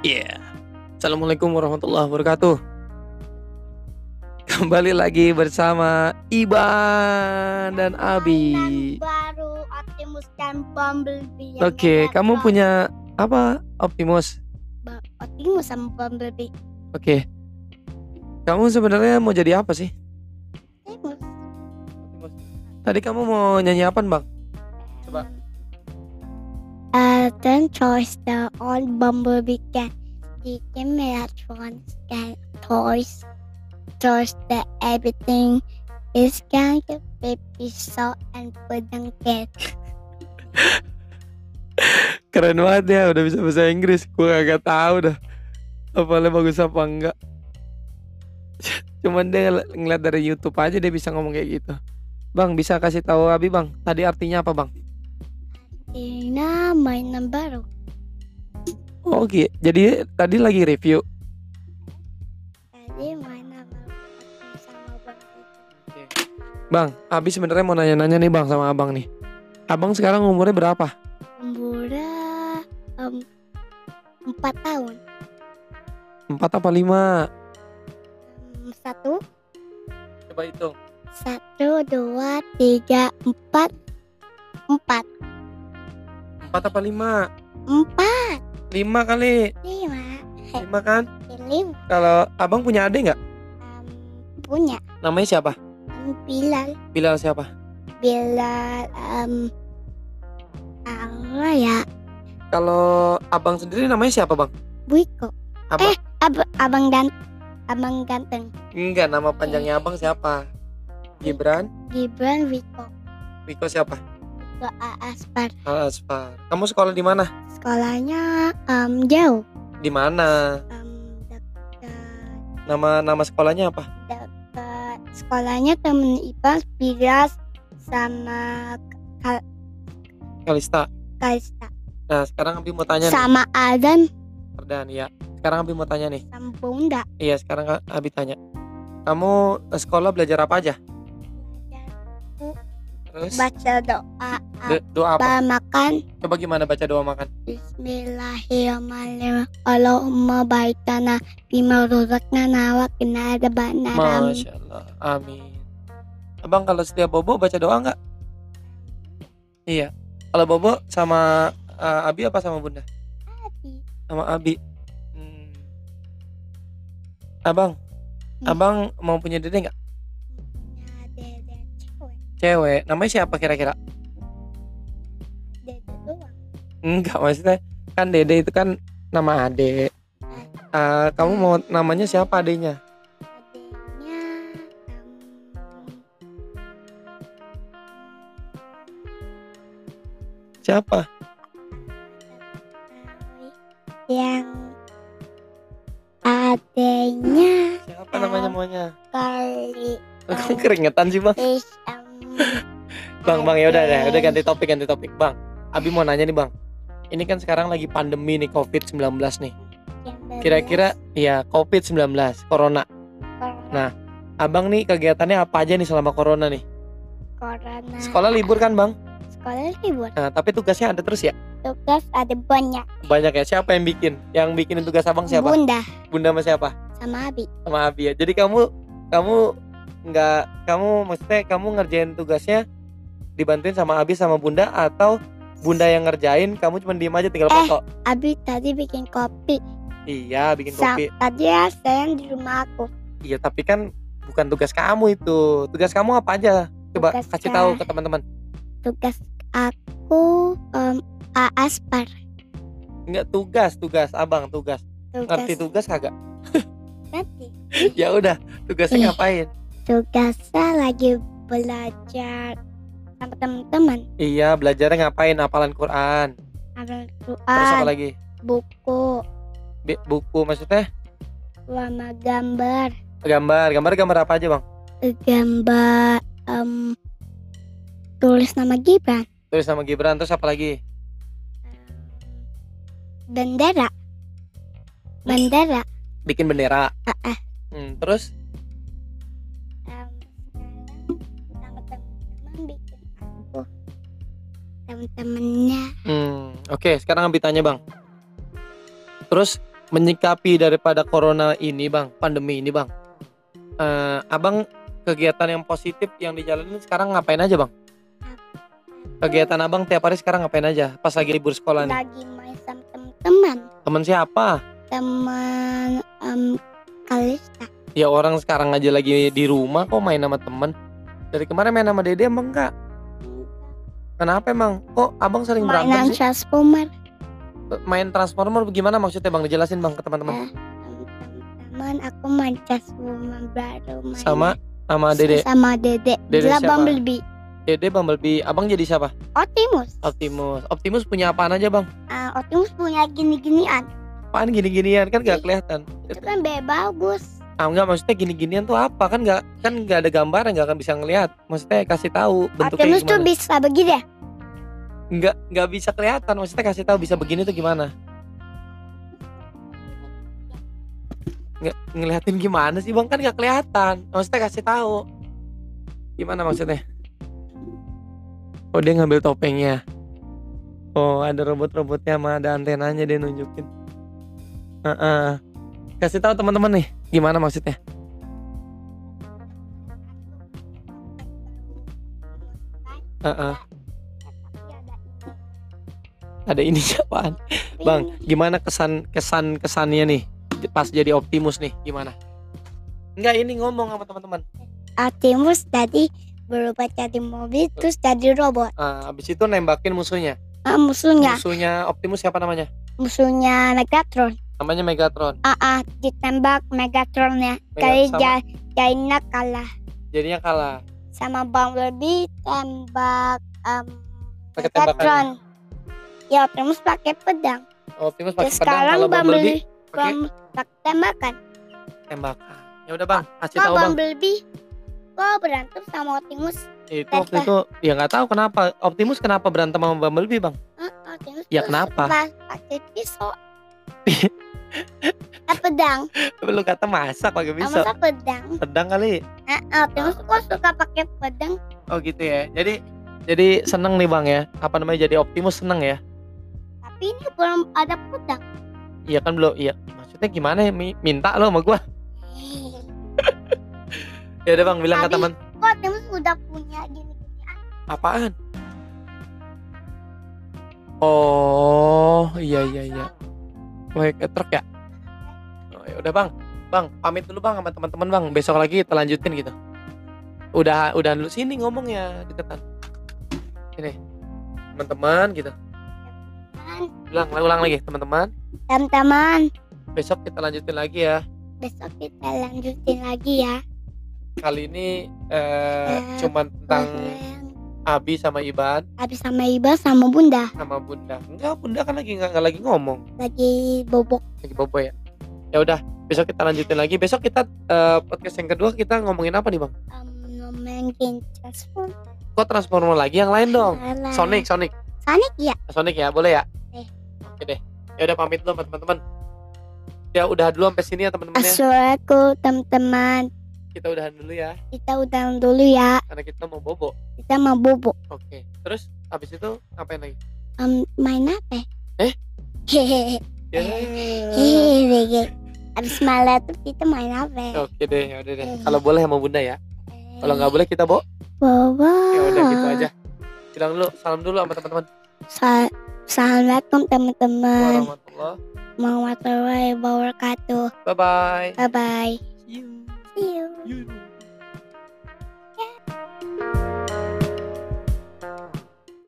Iya. Assalamualaikum warahmatullahi wabarakatuh. Kembali lagi bersama Iban dan Abi. Mainan baru Optimus dan Bumblebee. yang Oke, ada kamu punya apa? Optimus. Optimus sama Bumblebee. Oke. Kamu sebenarnya mau jadi apa sih? Optimus. Tadi kamu mau nyanyi apa, Bang? Coba. Then choice the old Bumblebee can he can toys toys that everything is can baby salt and pudding cake. Keren banget ya, udah bisa bahasa Inggris. Gue gak tahu dah. Apalnya bagus apa enggak. Cuman dia ng- ngeliat dari YouTube aja dia bisa ngomong kayak gitu. Bang, bisa kasih tahu Abi, Bang. Tadi artinya apa, Bang? Ina mainan baru. Oke, jadi tadi lagi review. Tadi mainan baru sama Bumblebee. Bang, Abi sebenarnya mau nanya-nanya nih, Bang, sama Abang nih. Abang sekarang umurnya berapa? Umurnya em, empat tahun. Empat apa lima? Em, Satu, Coba hitung. satu, dua, tiga, empat, empat, Empat apa lima? empat, Lima kali. lima, Lima kan? lima. Kalau Abang punya adik nggak? Em, punya Namanya siapa? Bilal, Bilal siapa? Bilal, em, apa ya? Kalau Abang sendiri namanya siapa, Bang? Buiko. Abang? Eh, ab- abang dan abang ganteng. Enggak, nama panjangnya Abang siapa? Gibran? Gibran Wiko. Wiko siapa? Ke Aspar. Al Asfar. Kamu sekolah di mana? Sekolahnya em, jauh. Di mana? Em, dekat Nama nama sekolahnya apa? dekat sekolahnya temen Ipas Biras sama Kalista. Kaista Nah, sekarang Abi mau tanya nih. sama Adan Ardan, ya. Sekarang Abi mau tanya nih. sama Bunda Iya, sekarang Ka- Abi tanya. Kamu eh, sekolah belajar apa aja? Terus baca doa do- doa apa? makan Coba gimana baca doa makan? Bismillahirrahmanirrahim Allahumma baikana bima ruzaqna wa qina adzabannar Masya Allah. Amin. Abang kalau setiap bobo baca doa nggak? Iya. Kalau bobo sama eh, Abi apa sama Bunda? Sama Abi. Hmm. Abang, Hmm. abang mau punya dede nggak? Cewek. Namanya siapa kira-kira? dede doang Enggak maksudnya kan dede itu kan nama ade. Eh, kamu mau namanya siapa adenya? Siapa? yang adanya Siapa namanya maunya? kali Keringetan sih bang. Bang, bang ya udah deh, udah ganti topik, ganti topik, bang. Abi mau nanya nih, bang. Ini kan sekarang lagi pandemi nih COVID-19 nih. yang berbeda Kira-kira ya COVID-19, corona. corona, Nah, Abang nih kegiatannya apa aja nih selama corona nih? corona Sekolah libur kan, Bang? sekolah libur Nah, tapi tugasnya ada terus ya? tugas ada banyak Banyak ya. Siapa yang bikin? Yang bikinin tugas Abang siapa? bunda Bunda sama siapa? sama abi Sama Abi ya. Jadi kamu kamu nggak kamu maksudnya kamu ngerjain tugasnya dibantuin sama Abi sama Bunda atau Bunda yang ngerjain, kamu cuma diem aja tinggal Eh. foto. abi tadi bikin kopi Iya, bikin Sa- kopi. tadi ya sayang di rumah aku Iya, tapi kan bukan tugas kamu itu. Tugas kamu apa aja? Coba Tugas kasih ka- tahu ke teman-teman. tugas aku A- aspar Enggak tugas, tugas Abang, tugas. tugas Ngerti tugas kagak? nanti ya udah, tugasnya Ih. ngapain? Tugasnya lagi belajar sama teman-teman Iya, belajarnya ngapain? Hafalan Quran. Ambil Terus apa Quran lagi? buku Bi- Buku maksudnya sama gambar gambar. Gambar gambar apa aja, Bang? gambar em, tulis nama Gibran Tulis sama Gibran terus apa lagi? bendera bendera Bikin bendera. Ah, ah. Hmm, terus aku teman-temannya Oke, sekarang Abi tanya bang. Terus menyikapi daripada corona ini bang, pandemi ini bang. eh, abang kegiatan yang positif yang dijalanin sekarang ngapain aja bang? Kegiatan abang tiap hari sekarang ngapain aja? Pas lagi libur sekolah nih. Lagi main sama teman-teman. Temen siapa? Teman um, Kalista. Ya orang sekarang aja lagi di rumah kok main sama temen. Dari kemarin main sama Dede emang enggak? Kenapa emang? Kok abang sering Mainan berantem sih? Transformer. Main Transformer gimana maksudnya bang? Dijelasin bang ke teman-teman. Eh, teman aku main Transformer baru main Sama sama Dede. sama Dede. Dede Dia siapa? Bumblebee. Dede Bumblebee. Abang jadi siapa? Optimus. Optimus. Optimus punya apaan aja bang? Ah, Optimus punya gini-ginian. Apaan gini-ginian kan gak kelihatan. Itu kan be bagus. Ah enggak maksudnya gini-ginian tuh apa kan nggak kan nggak ada gambar nggak akan bisa ngelihat. Maksudnya kasih tahu bentuknya Optimus tuh gimana. bisa begini ya. Nggak nggak bisa kelihatan. Maksudnya kasih tahu bisa begini tuh gimana? Nggak ngeliatin gimana sih bang kan nggak kelihatan. Maksudnya kasih tahu. Gimana maksudnya? Oh dia ngambil topengnya. Oh ada robot-robotnya sama ada antenanya dia nunjukin. Heeh. Kasih tahu teman-teman nih gimana maksudnya? Heeh. Ada ini apaan? Bang, gimana kesan kesan kesannya nih pas jadi Optimus nih gimana? Enggak ini ngomong sama teman-teman. Optimus tadi berubah jadi mobil terus jadi robot. Ah, habis itu nembakin musuhnya. Ah, musuhnya, Musuhnya Optimus siapa namanya? musuhnya Megatron. Namanya Megatron. Ah, ah, ditembak Megatronnya. Mega- Kali ja- jadinya kalah Jadinya kalah. sama Bumblebee tembak um, tembakan. Megatron. Ya Optimus pakai pedang. Optimus Ya, pakai pedang sekarang kalau Bumblebee Bumblebee pakai tembakan. tembakan. Ya udah bang, kasih tahu bang. Bumblebee kok berantem sama Optimus? Itu waktu itu ya nggak tahu kenapa Optimus kenapa berantem sama Bumblebee bang? Ah, Optimus Ya, kenapa? pa- Pakai pisau. Ah, pedang. Lu kata masak pakai pisau. pedang. Pedang kali. Ah, Optimus kok suka pakai pedang? Oh gitu ya. Jadi jadi seneng nih bang ya. Apa namanya jadi Optimus seneng ya? Tapi ini belum ada pedang. Iya kan belum. Iya. Maksudnya gimana ya? Mi- Minta lo sama gua. Ya udah bang bilang ke Abi. teman. Kok Optimus udah punya gini-gini? Apaan? Oh iya iya iya. Kayak truk ya? Oh, ya udah bang, bang pamit dulu bang sama teman-teman bang. Besok lagi kita lanjutin gitu. Udah udah dulu sini ngomongnya deketan. Ini teman-teman gitu. Ulang ulang lagi teman-teman. Teman-teman, Besok kita lanjutin lagi ya. besok kita lanjutin lagi ya. Kali ini eh, Eh, cuman tentang Abi sama Iban Habis sama Iba sama Bunda sama Bunda. Enggak, Bunda kan lagi nggak nggak lagi ngomong. lagi bobok. lagi bobo ya ya udah besok kita lanjutin lagi besok kita eh, podcast yang kedua kita ngomongin apa nih bang Um, ngomongin transform. kok transformer lagi yang lain dong Alah. Sonic Sonic Sonic ya. Sonic ya boleh ya Eh. oke deh ya udah pamit dulu teman-teman ya udah dulu sampai sini ya teman-teman ya Assalamualaikum teman-teman. kita udahan dulu ya Kita udah dulu ya. karena kita mau bobo Kita mau bobok. oke terus habis itu ngapain lagi Um, main apa? Eh? Hehehe. ya Hehehe. Abis malam tuh kita main apa? oke deh ya udah deh. Kalau boleh sama bunda ya. Kalau nggak boleh kita bo? Bobo. ya udah gitu aja. Bilang dulu salam dulu sama teman-teman. Sa- Assalamualaikum teman-teman. warahmatullah. Warahmatullahi wabarakatuh. bye bye Bye bye. see you. See you